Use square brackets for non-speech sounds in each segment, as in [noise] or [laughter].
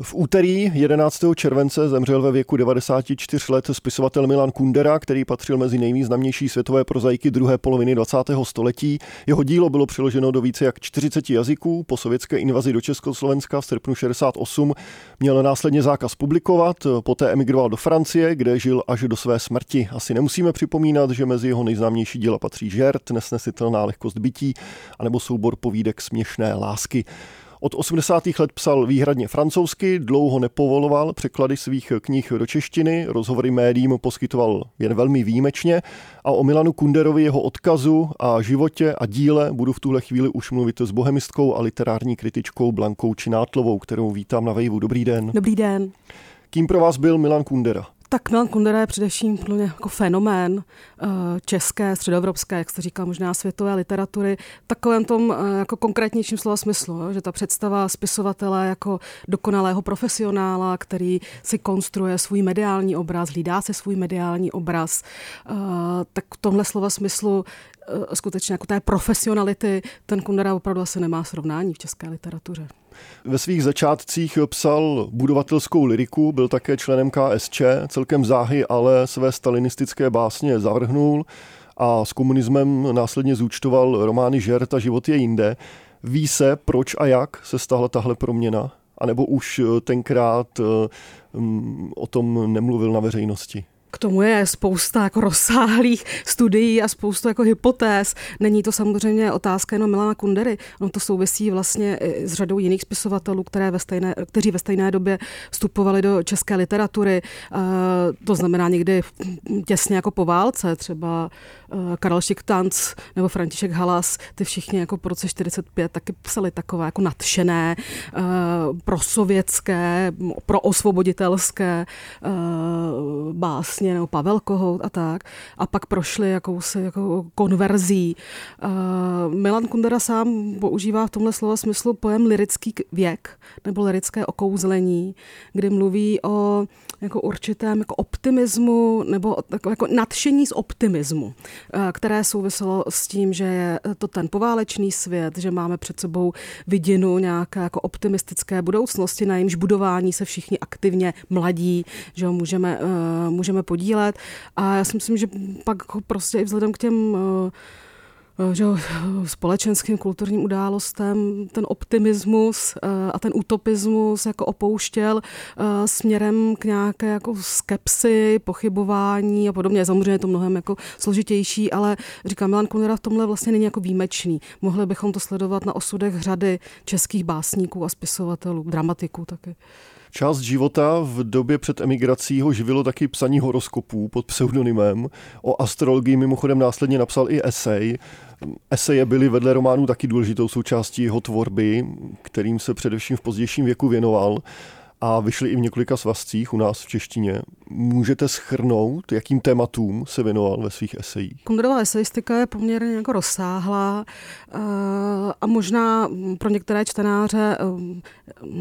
V úterý 11. července zemřel ve věku 94 let spisovatel Milan Kundera, který patřil mezi nejvýznamnější světové prozaiky druhé poloviny 20. století. Jeho dílo bylo přeloženo do více jak 40 jazyků. Po sovětské invazi do Československa v srpnu 68 měl následně zákaz publikovat, poté emigroval do Francie, kde žil až do své smrti. Asi nemusíme připomínat, že mezi jeho nejznámější díla patří Žert, Nesnesitelná lehkost bytí, anebo soubor povídek Směšné lásky. Od 80. let psal výhradně francouzsky, dlouho nepovoloval překlady svých knih do češtiny, rozhovory médiím poskytoval jen velmi výjimečně a o Milanu Kunderovi, jeho odkazu a životě a díle budu v tuhle chvíli už mluvit s bohemistkou a literární kritičkou Blankou Činátlovou, kterou vítám na Vejvu. Dobrý den. Dobrý den. Kým pro vás byl Milan Kundera? Tak Milan Kundera je především plně jako fenomén eh, české, středoevropské, jak jste říkal, možná světové literatury, takovém tom eh, jako konkrétnějším slova smyslu, že ta představa spisovatele jako dokonalého profesionála, který si konstruuje svůj mediální obraz, hlídá se svůj mediální obraz, eh, tak v tomhle slova smyslu skutečně jako té profesionality ten Kundera opravdu asi nemá srovnání v české literatuře. Ve svých začátcích psal budovatelskou liriku, byl také členem KSČ, celkem záhy ale své stalinistické básně zavrhnul a s komunismem následně zúčtoval romány Žert a život je jinde. Ví se, proč a jak se stala tahle proměna? A nebo už tenkrát um, o tom nemluvil na veřejnosti? K tomu je spousta jako rozsáhlých studií a spoustu jako hypotéz. Není to samozřejmě otázka jenom Milana Kundery. Ono to souvisí vlastně s řadou jiných spisovatelů, které ve stejné, kteří ve stejné době vstupovali do české literatury. To znamená někdy těsně jako po válce, třeba Karel Šiktanc nebo František Halas, ty všichni jako po roce 45 taky psali takové jako nadšené, prosovětské, proosvoboditelské básně nebo Pavel Kohout a tak, a pak prošli jakousi jako konverzí. Uh, Milan Kundera sám používá v tomhle slova smyslu pojem lirický věk, nebo lirické okouzlení, kdy mluví o jako určitém jako optimismu, nebo jako nadšení z optimismu, které souviselo s tím, že je to ten poválečný svět, že máme před sebou vidinu nějaké jako optimistické budoucnosti, na jejímž budování se všichni aktivně mladí, že můžeme, můžeme podílet. A já si myslím, že pak prostě i vzhledem k těm Eh, že společenským kulturním událostem ten optimismus eh, a ten utopismus jako opouštěl eh, směrem k nějaké jako skepsy, pochybování a podobně. Samozřejmě je to mnohem jako složitější, ale říkám, Milan Kunera v tomhle vlastně není jako výjimečný. Mohli bychom to sledovat na osudech řady českých básníků a spisovatelů, dramatiků taky. Část života v době před emigrací ho živilo taky psaní horoskopů pod pseudonymem. O astrologii mimochodem následně napsal i esej. Eseje byly vedle románů taky důležitou součástí jeho tvorby, kterým se především v pozdějším věku věnoval a vyšly i v několika svazcích u nás v češtině. Můžete schrnout, jakým tématům se věnoval ve svých esejích? Kunderová esejistika je poměrně jako rozsáhlá eh, a možná pro některé čtenáře eh,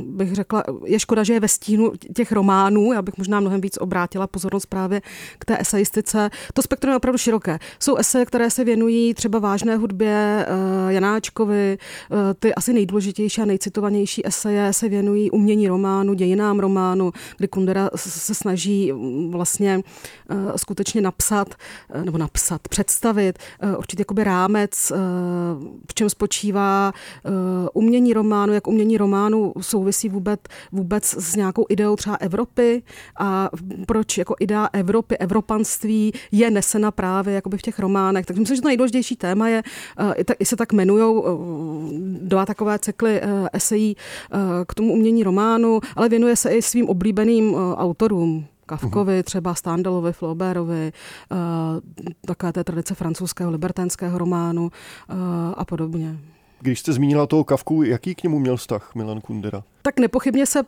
bych řekla, je škoda, že je ve stínu těch románů, já bych možná mnohem víc obrátila pozornost právě k té esejistice. To spektrum je opravdu široké. Jsou eseje, které se věnují třeba vážné hudbě eh, Janáčkovi, ty asi nejdůležitější a nejcitovanější eseje se věnují umění románu, ději dějinám románu, kdy Kundera se snaží vlastně eh, skutečně napsat, eh, nebo napsat, představit eh, určitě jakoby rámec, v čem spočívá umění románu, jak umění románu souvisí vůbec, vůbec s nějakou ideou třeba Evropy a proč jako idea Evropy, evropanství je nesena právě jakoby v těch románech. Tak myslím, že to nejdůležitější téma je, i, se tak jmenují dva takové cykly esejí k tomu umění románu, ale věnuje se i svým oblíbeným autorům. Kavkovi, mhm. třeba Standalovi, Flaubertovi, uh, také té tradice francouzského libertánského románu uh, a podobně. Když jste zmínila toho Kavku, jaký k němu měl vztah Milan Kundera? Tak nepochybně se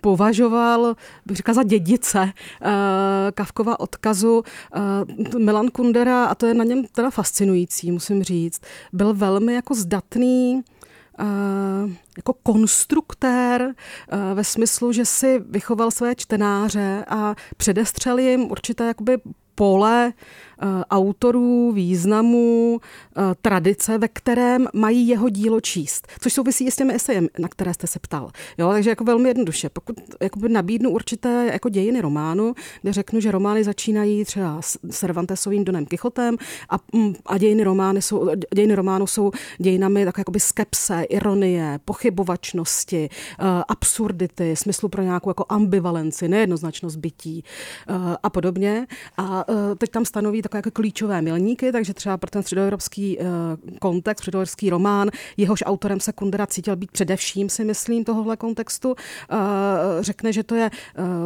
považoval, bych říkala, za dědice uh, Kavkova odkazu. Uh, Milan Kundera, a to je na něm teda fascinující, musím říct, byl velmi jako zdatný Eh, jako konstruktér ve smyslu, že si vychoval své čtenáře a předestřel jim určité jakoby pole Eh, autorů, významů, eh, tradice, ve kterém mají jeho dílo číst. Což souvisí i s těmi esejem, na které jste se ptal. Jo, takže jako velmi jednoduše. Pokud jakoby nabídnu určité jako dějiny románu, kde řeknu, že romány začínají třeba s Cervantesovým Donem Kichotem a, mm, a dějiny, romány jsou, dějiny románu jsou dějinami tak jakoby skepse, ironie, pochybovačnosti, uh, absurdity, smyslu pro nějakou jako ambivalenci, nejednoznačnost bytí a podobně. A teď tam stanoví takové jako klíčové milníky, takže třeba pro ten středoevropský uh, kontext, středoevropský román, jehož autorem se Kundera cítil být především, si myslím, tohohle kontextu, uh, řekne, že to je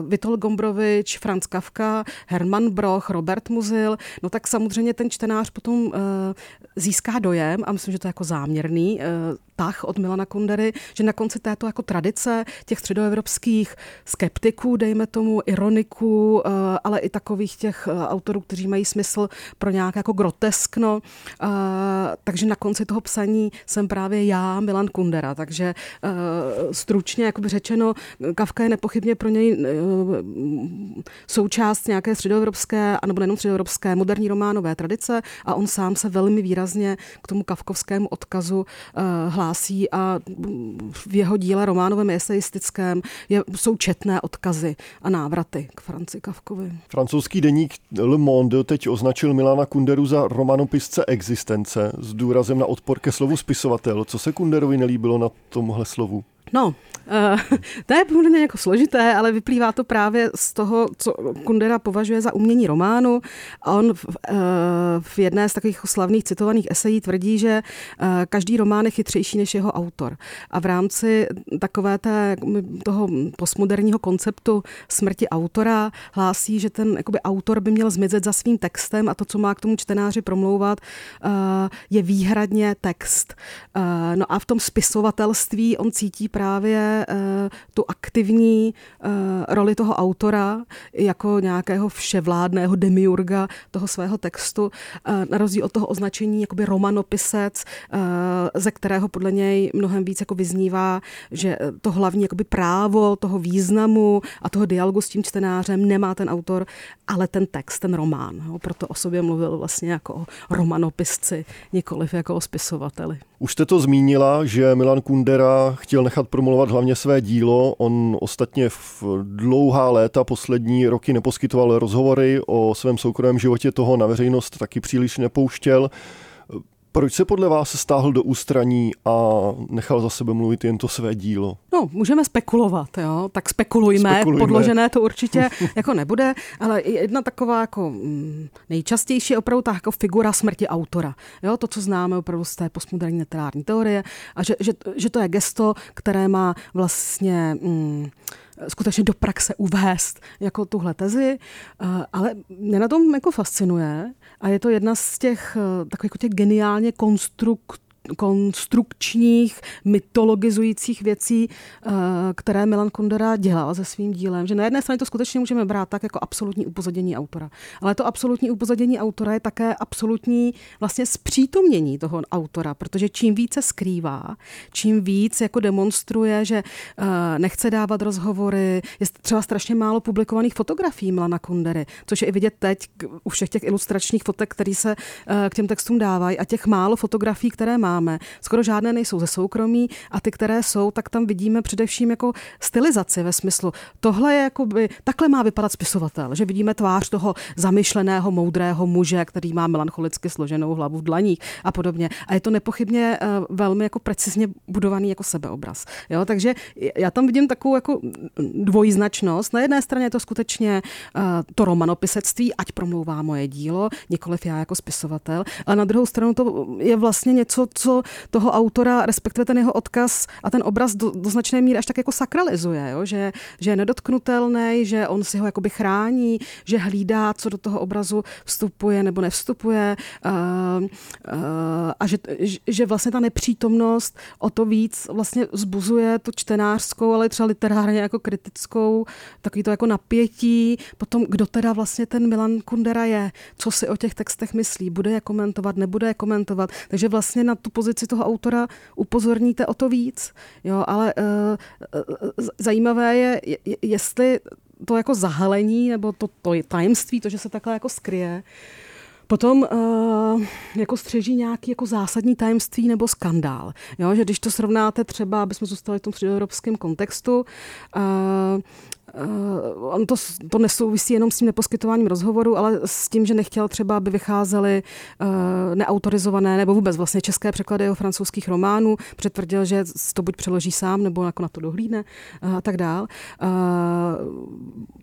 Vitol Gombrovič, Franz Kafka, Hermann Broch, Robert Muzil, no tak samozřejmě ten čtenář potom získá dojem, a myslím, že to je jako záměrný, tah od Milana Kundery, že na konci této jako tradice těch středoevropských skeptiků, dejme tomu, ironiků, ale i takových těch autorů, kteří mají smysl pro nějaké jako groteskno. Uh, takže na konci toho psaní jsem právě já, Milan Kundera. Takže stručně jakoby řečeno, Kafka je nepochybně pro něj součást nějaké středoevropské, anebo nejenom středoevropské, moderní románové tradice a on sám se velmi výrazně k tomu kafkovskému odkazu uh, hlásí a v jeho díle románovém eseistickém je, jsou četné odkazy a návraty k Franci Kafkovi. Francouzský deník Le Monde teď označil Milana Kunderu za romanopisce existence s důrazem na odpor ke slovu spisovatel. Co se Kunderovi nelíbilo na tomhle slovu? No, uh, [laughs] to je poměrně jako složité, ale vyplývá to právě z toho, co Kundera považuje za umění románu. A on v, uh, v jedné z takových slavných citovaných esejí tvrdí, že uh, každý román je chytřejší než jeho autor. A v rámci takové té, toho postmoderního konceptu smrti autora hlásí, že ten jakoby, autor by měl zmizet za svým textem a to, co má k tomu čtenáři promlouvat, je výhradně text. No a v tom spisovatelství on cítí právě uh, tu aktivní uh, roli toho autora jako nějakého vševládného demiurga toho svého textu, uh, na rozdíl od toho označení jakoby romanopisec, ze kterého podle něj mnohem víc jako vyznívá, že to hlavní jakoby právo toho významu a toho dialogu s tím čtenářem nemá ten autor, ale ten text, ten román. Proto o sobě mluvil vlastně jako o romanopisci, nikoliv jako o spisovateli. Už jste to zmínila, že Milan Kundera chtěl nechat promluvat hlavně své dílo. On ostatně v dlouhá léta, poslední roky neposkytoval rozhovory o svém soukromém životě, toho na veřejnost taky příliš nepouštěl. Proč se podle vás stáhl do ústraní a nechal za sebe mluvit jen to své dílo? No, můžeme spekulovat, jo, tak spekulujme, spekulujme. podložené to určitě [laughs] jako nebude, ale jedna taková jako mm, nejčastější je opravdu ta jako figura smrti autora, jo, to, co známe opravdu z té postmoderní literární teorie a že, že, že to je gesto, které má vlastně mm, skutečně do praxe uvést jako tuhle tezi, eh, ale mě na tom jako fascinuje a je to jedna z těch eh, takových jako těch geniálně konstrukt konstrukčních, mytologizujících věcí, eh, které Milan Kundera dělal se svým dílem. Že na jedné straně to skutečně můžeme brát tak jako absolutní upozadění autora. Ale to absolutní upozadění autora je také absolutní vlastně zpřítomnění toho autora, protože čím více skrývá, čím víc jako demonstruje, že eh, nechce dávat rozhovory, je třeba strašně málo publikovaných fotografií Milana Kundery, což je i vidět teď u všech těch ilustračních fotek, které se eh, k těm textům dávají a těch málo fotografií, které má máme. Skoro žádné nejsou ze soukromí a ty, které jsou, tak tam vidíme především jako stylizaci ve smyslu. Tohle je jako by, takhle má vypadat spisovatel, že vidíme tvář toho zamyšleného, moudrého muže, který má melancholicky složenou hlavu v dlaních a podobně. A je to nepochybně uh, velmi jako precizně budovaný jako sebeobraz. Jo? Takže já tam vidím takovou jako dvojznačnost. Na jedné straně je to skutečně uh, to romanopisectví, ať promlouvá moje dílo, nikoliv já jako spisovatel, a na druhou stranu to je vlastně něco, co toho autora, respektive ten jeho odkaz a ten obraz do, do značné míry až tak jako sakralizuje, jo? Že, že je nedotknutelný, že on si ho jakoby chrání, že hlídá, co do toho obrazu vstupuje nebo nevstupuje uh, uh, a že, že vlastně ta nepřítomnost o to víc vlastně zbuzuje tu čtenářskou, ale třeba literárně jako kritickou, takový to jako napětí, potom kdo teda vlastně ten Milan Kundera je, co si o těch textech myslí, bude je komentovat, nebude je komentovat, takže vlastně na tu pozici toho autora upozorníte o to víc. Jo, ale uh, zajímavé je, jestli to jako zahalení nebo to, to tajemství, to, že se takhle jako skryje, Potom uh, jako střeží nějaký jako zásadní tajemství nebo skandál. Jo? Že když to srovnáte třeba, aby jsme zůstali v tom středoevropském kontextu, uh, Uh, on to, to nesouvisí jenom s tím neposkytováním rozhovoru, ale s tím, že nechtěl třeba, aby vycházely uh, neautorizované nebo vůbec vlastně české překlady jeho francouzských románů. Přetvrdil, že to buď přeloží sám, nebo jako na to dohlídne uh, a tak dál.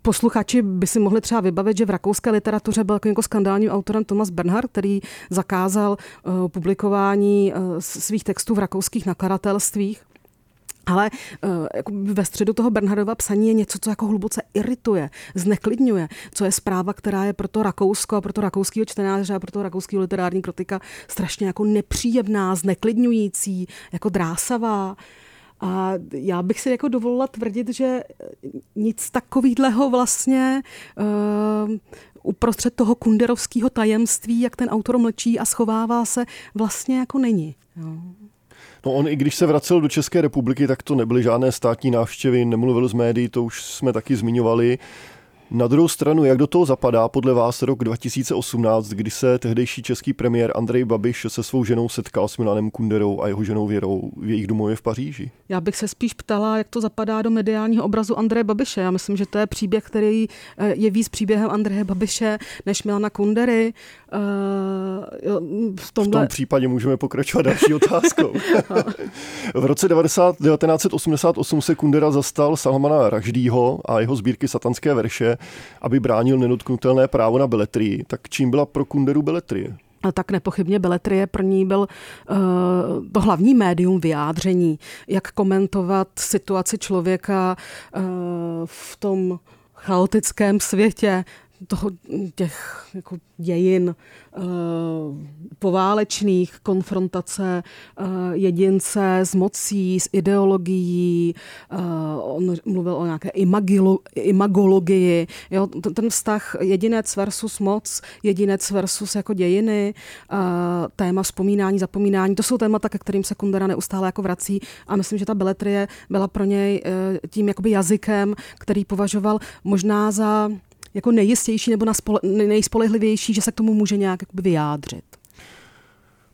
Posluchači by si mohli třeba vybavit, že v rakouské literatuře byl jako skandálním autorem Thomas Bernhard, který zakázal publikování svých textů v rakouských nakladatelstvích ale uh, jako ve středu toho Bernhardova psaní je něco, co jako hluboce irituje, zneklidňuje, co je zpráva, která je pro to Rakousko a pro to rakouského čtenáře a pro to rakouského literární kritika strašně jako nepříjemná, zneklidňující, jako drásavá. A já bych si jako dovolila tvrdit, že nic takového vlastně uh, uprostřed toho kunderovského tajemství, jak ten autor mlčí a schovává se, vlastně jako není. Jo. No on i když se vracel do České republiky, tak to nebyly žádné státní návštěvy, nemluvil z médií, to už jsme taky zmiňovali. Na druhou stranu, jak do toho zapadá podle vás rok 2018, kdy se tehdejší český premiér Andrej Babiš se svou ženou setkal s Milanem Kunderou a jeho ženou Věrou v jejich domově v Paříži? Já bych se spíš ptala, jak to zapadá do mediálního obrazu Andreje Babiše. Já myslím, že to je příběh, který eh, je víc příběhem Andreje Babiše než Milana Kundery. Uh, v, tomhle... v tom případě můžeme pokračovat další otázkou. v roce 90, 1988 se Kundera zastal Salmana Raždýho a jeho sbírky satanské verše aby bránil nenutknutelné právo na beletrii. Tak čím byla pro Kunderu beletrie? Tak nepochybně beletrie pro ní byl uh, to hlavní médium vyjádření, jak komentovat situaci člověka uh, v tom chaotickém světě, toho, těch jako dějin uh, poválečných, konfrontace uh, jedince s mocí, s ideologií, uh, on mluvil o nějaké imagilo, imagologii, jo, ten vztah jedinec versus moc, jedinec versus jako dějiny, uh, téma vzpomínání, zapomínání, to jsou témata, ke kterým se Kundera neustále jako vrací a myslím, že ta beletrie byla pro něj uh, tím jakoby jazykem, který považoval možná za jako nejistější nebo nejspolehlivější, že se k tomu může nějak vyjádřit.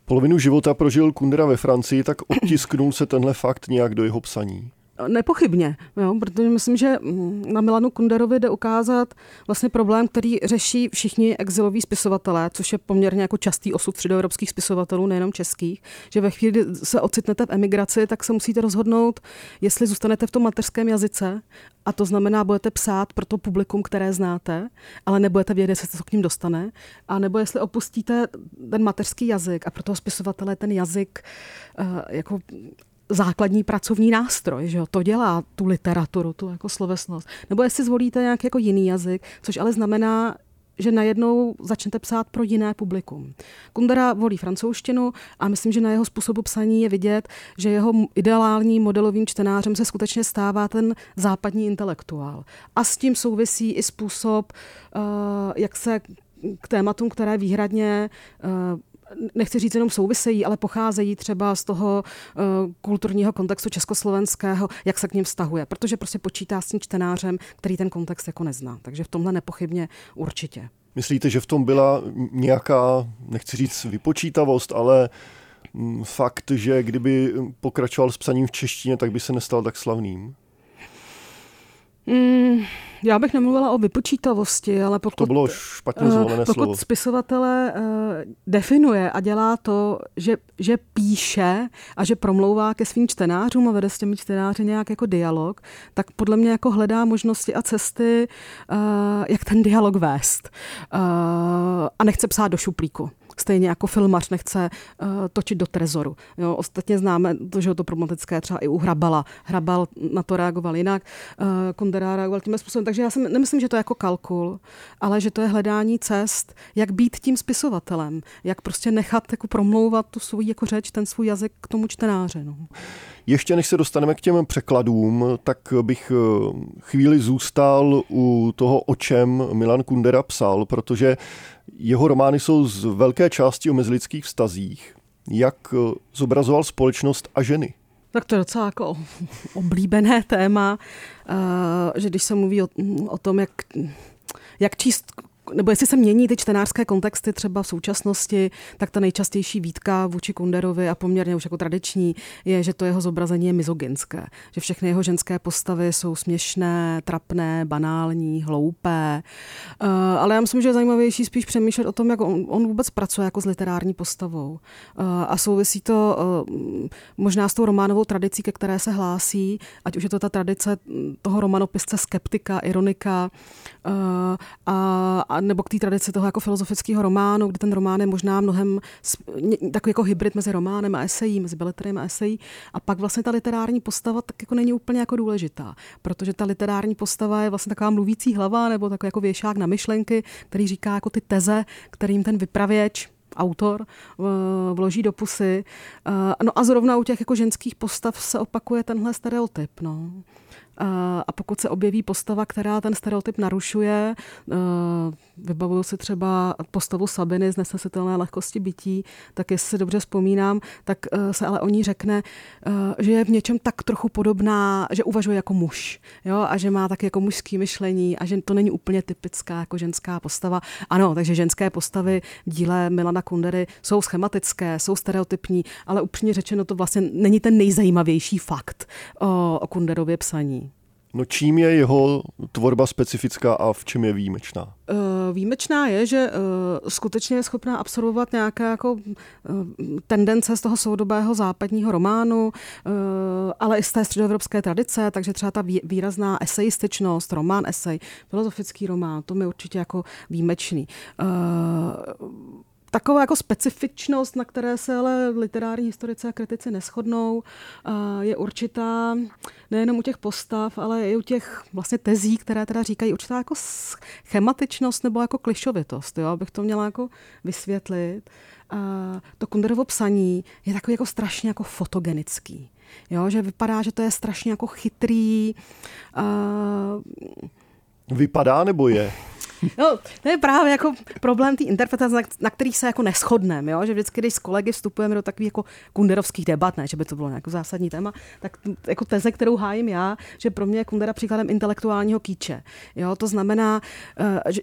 Polovinu života prožil Kundera ve Francii, tak odtisknul se tenhle fakt nějak do jeho psaní. Nepochybně, jo, protože myslím, že mm, na Milanu Kunderovi jde ukázat vlastně problém, který řeší všichni exiloví spisovatelé, což je poměrně jako častý osud středoevropských spisovatelů, nejenom českých, že ve chvíli, kdy se ocitnete v emigraci, tak se musíte rozhodnout, jestli zůstanete v tom mateřském jazyce, a to znamená, budete psát pro to publikum, které znáte, ale nebudete vědět, jestli se to k ním dostane, a nebo jestli opustíte ten mateřský jazyk a pro toho spisovatele ten jazyk uh, jako základní pracovní nástroj, že jo? to dělá tu literaturu, tu jako slovesnost. Nebo jestli zvolíte nějaký jako jiný jazyk, což ale znamená, že najednou začnete psát pro jiné publikum. Kundera volí francouzštinu a myslím, že na jeho způsobu psaní je vidět, že jeho ideálním modelovým čtenářem se skutečně stává ten západní intelektuál. A s tím souvisí i způsob, uh, jak se k tématům, které výhradně uh, nechci říct jenom souvisejí, ale pocházejí třeba z toho uh, kulturního kontextu československého, jak se k ním vztahuje, protože prostě počítá s tím čtenářem, který ten kontext jako nezná. Takže v tomhle nepochybně určitě. Myslíte, že v tom byla nějaká, nechci říct vypočítavost, ale mm, fakt, že kdyby pokračoval s psaním v češtině, tak by se nestal tak slavným? Mm, já bych nemluvila o vypočítavosti, ale pokud, to bylo špatně zvolené pokud slovo. spisovatele uh, definuje a dělá to, že, že píše a že promlouvá ke svým čtenářům a vede s těmi čtenáři nějak jako dialog, tak podle mě jako hledá možnosti a cesty, uh, jak ten dialog vést. Uh, a nechce psát do šuplíku stejně jako filmař nechce uh, točit do trezoru. Jo, ostatně známe to, že je to problematické třeba i u Hrabala. Hrabal na to reagoval jinak, uh, Kondera reagoval tím způsobem. Takže já si nemyslím, že to je jako kalkul, ale že to je hledání cest, jak být tím spisovatelem, jak prostě nechat jako promlouvat tu svou jako řeč, ten svůj jazyk k tomu čtenáře. No. Ještě než se dostaneme k těm překladům, tak bych eh, chvíli zůstal u toho, o čem Milan Kundera psal, protože jeho romány jsou z velké části o mezilidských vztazích. Jak eh, zobrazoval společnost a ženy? Tak to je docela jako oblíbené téma, eh, že když se mluví o, o tom, jak, jak číst nebo jestli se mění ty čtenářské kontexty třeba v současnosti, tak ta nejčastější výtka vůči Kunderovi a poměrně už jako tradiční je, že to jeho zobrazení je mizogynské. Že všechny jeho ženské postavy jsou směšné, trapné, banální, hloupé. Uh, ale já myslím, že je zajímavější spíš přemýšlet o tom, jak on, on vůbec pracuje jako s literární postavou. Uh, a souvisí to uh, možná s tou románovou tradicí, ke které se hlásí, ať už je to ta tradice toho romanopisce skeptika, ironika a, a nebo k té tradici toho jako filozofického románu, kdy ten román je možná mnohem takový jako hybrid mezi románem a esejí, mezi beletriem a esejí. A pak vlastně ta literární postava tak jako není úplně jako důležitá, protože ta literární postava je vlastně taková mluvící hlava nebo takový jako věšák na myšlenky, který říká jako ty teze, kterým ten vypravěč autor vloží do pusy. No a zrovna u těch jako ženských postav se opakuje tenhle stereotyp. No. A pokud se objeví postava, která ten stereotyp narušuje, eh, vybavuju si třeba postavu Sabiny z nesnesitelné lehkosti bytí, tak jestli si dobře vzpomínám, tak eh, se ale o ní řekne, eh, že je v něčem tak trochu podobná, že uvažuje jako muž jo? a že má tak jako mužský myšlení a že to není úplně typická jako ženská postava. Ano, takže ženské postavy v díle Milana Kundery jsou schematické, jsou stereotypní, ale upřímně řečeno to vlastně není ten nejzajímavější fakt o, o Kunderově psaní. No čím je jeho tvorba specifická a v čem je výjimečná? Uh, výjimečná je, že uh, skutečně je schopná absorbovat nějaké jako uh, tendence z toho soudobého západního románu, ale i z té středoevropské tradice, takže třeba ta výrazná esejističnost, román esej, filozofický román, to mi určitě jako výjimečný. Taková jako specifičnost, na které se ale literární historici a kritici neschodnou, je určitá nejenom u těch postav, ale i u těch vlastně tezí, které teda říkají určitá jako schematičnost nebo jako klišovitost, jo, abych to měla jako vysvětlit. To Kunderovo psaní je takový jako strašně jako fotogenický. Jo, že vypadá, že to je strašně jako chytrý. Vypadá nebo je? No, to je právě jako problém té interpretace, na, na který se jako neschodneme, jo? že vždycky, když s kolegy vstupujeme do takových jako kunderovských debat, ne, že by to bylo nějaký zásadní téma, tak jako teze, kterou hájím já, že pro mě je Kundera příkladem intelektuálního kýče. Jo? To znamená, uh, že,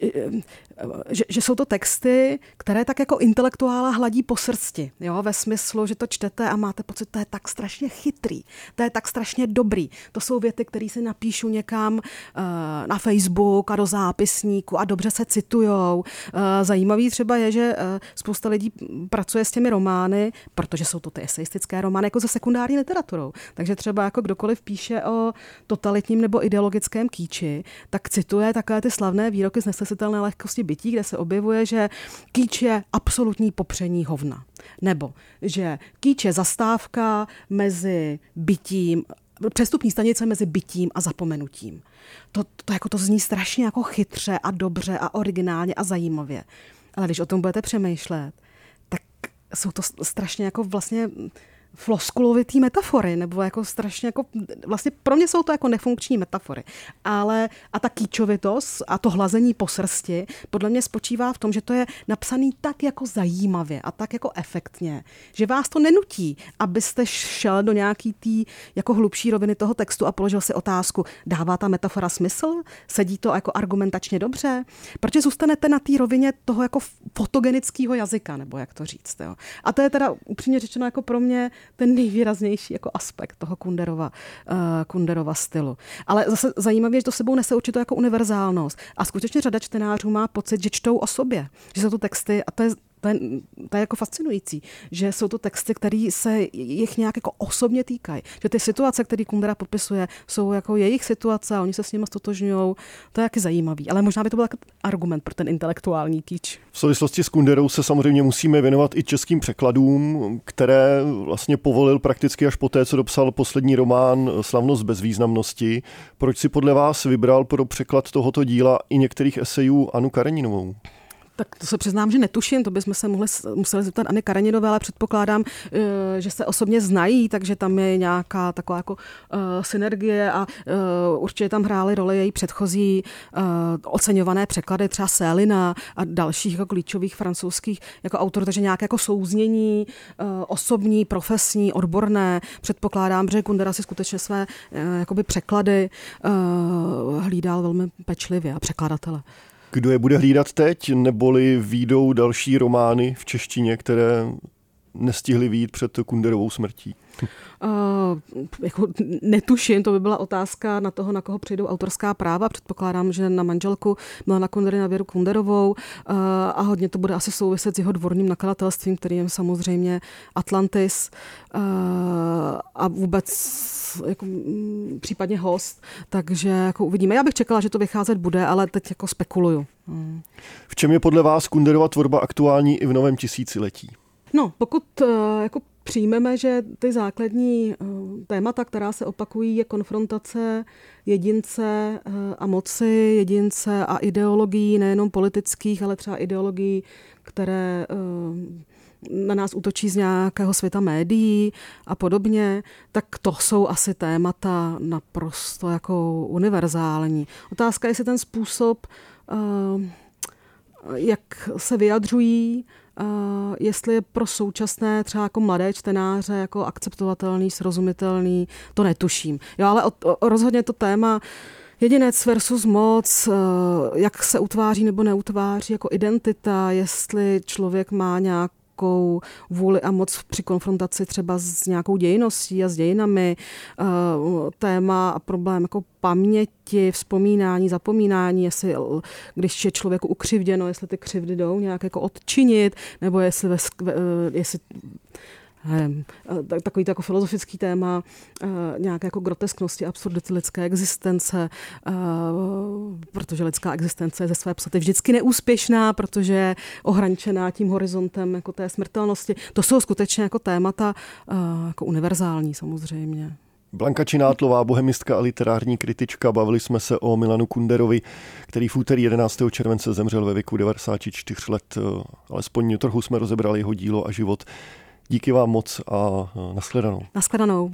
uh, že, že, jsou to texty, které tak jako intelektuála hladí po srsti, jo? ve smyslu, že to čtete a máte pocit, to je tak strašně chytrý, to je tak strašně dobrý. To jsou věty, které si napíšu někam uh, na Facebook a do zápisníku a dobře se citujou. Eh, zajímavý třeba je, že eh, spousta lidí pracuje s těmi romány, protože jsou to ty eseistické romány, jako se sekundární literaturou. Takže třeba jako kdokoliv píše o totalitním nebo ideologickém kýči, tak cituje takové ty slavné výroky z nesesitelné lehkosti bytí, kde se objevuje, že kýč je absolutní popření hovna. Nebo že kýč je zastávka mezi bytím přestupní stanice mezi bytím a zapomenutím. To, to, jako to zní strašně jako chytře a dobře a originálně a zajímavě. Ale když o tom budete přemýšlet, tak jsou to strašně jako vlastně floskulovitý metafory, nebo jako strašně jako, vlastně pro mě jsou to jako nefunkční metafory. Ale a ta kýčovitost a to hlazení po srsti podle mě spočívá v tom, že to je napsaný tak jako zajímavě a tak jako efektně, že vás to nenutí, abyste šel do nějaký tý jako hlubší roviny toho textu a položil si otázku, dává ta metafora smysl? Sedí to jako argumentačně dobře? Protože zůstanete na té rovině toho jako fotogenického jazyka, nebo jak to říct. Jo? A to je teda upřímně řečeno jako pro mě ten nejvýraznější jako aspekt toho Kunderova, uh, Kunderova stylu. Ale zase zajímavé, že to sebou nese určitou jako univerzálnost. A skutečně řada čtenářů má pocit, že čtou o sobě, že jsou to texty, a to je to je, to je jako fascinující, že jsou to texty, které se jich nějak jako osobně týkají. Že ty situace, které Kundera popisuje, jsou jako jejich situace a oni se s nimi stotožňují. To je jaký zajímavý. Ale možná by to byl argument pro ten intelektuální kýč. V souvislosti s Kunderou se samozřejmě musíme věnovat i českým překladům, které vlastně povolil prakticky až poté, co dopsal poslední román Slavnost bezvýznamnosti. Proč si podle vás vybral pro překlad tohoto díla i některých esejů Anu Kareninovou? Tak to se přiznám, že netuším, to bychom se mohli, museli zeptat Anny Karenidové, ale předpokládám, eh, že se osobně znají, takže tam je nějaká taková jako uh, synergie a uh, určitě tam hrály roli její předchozí oceňované překlady, třeba Sélina a dalších jako klíčových francouzských jako autor, takže nějaké jako souznění osobní, profesní, odborné. Předpokládám, že Kundera si skutečně své jakoby překlady hlídal velmi pečlivě a překladatele. Kdo je bude hlídat teď, neboli výjdou další romány v češtině, které nestihly výjít před Kunderovou smrtí? Uh, [laughs] jako netuším, to by byla otázka na toho, na koho přijdou autorská práva. Předpokládám, že na manželku na Kundery, na Věru Kunderovou uh, a hodně to bude asi souviset s jeho dvorním nakladatelstvím, který je samozřejmě Atlantis uh, a vůbec jako, mm, případně host, takže jako uvidíme. Já bych čekala, že to vycházet bude, ale teď jako spekuluju. Hmm. V čem je podle vás Kunderova tvorba aktuální i v novém tisíciletí? No, pokud jako přijmeme, že ty základní eh, témata, která se opakují, je konfrontace jedince eh, a moci, jedince a ideologií, nejenom politických, ale třeba ideologií, které eh, na nás útočí z nějakého světa médií a podobně, tak to jsou asi témata naprosto jako univerzální. Otázka je, jestli ten způsob, jak se vyjadřují, Jestli je pro současné třeba jako mladé čtenáře jako akceptovatelný, srozumitelný, to netuším. Jo, ale o, o, rozhodně to téma jedinec versus moc, uh, jak se utváří nebo neutváří jako identita, jestli člověk má nějak nějakou vůli a moc při konfrontaci třeba s nějakou dějiností a s dějinami, eh, téma a problém jako paměti, vzpomínání, zapomínání, jestli když je člověku ukřivděno, jestli ty křivdy jdou nějak jako odčinit, nebo jestli, ve, eh, jestli takový to jako filozofický téma eh, nějaké jako grotesknosti, absurdity lidské existence, eh, protože lidská existence je ze své psaty vždycky neúspěšná, protože je ohraničená tím horizontem jako té smrtelnosti. To jsou skutečně jako témata jako univerzální samozřejmě. Blanka Činátlová, bohemistka a literární kritička. Bavili jsme se o Milanu Kunderovi, který v úterý 11. července zemřel ve věku 94 let. Alespoň trochu jsme rozebrali jeho dílo a život. Díky vám moc a nashledanou. Nashledanou.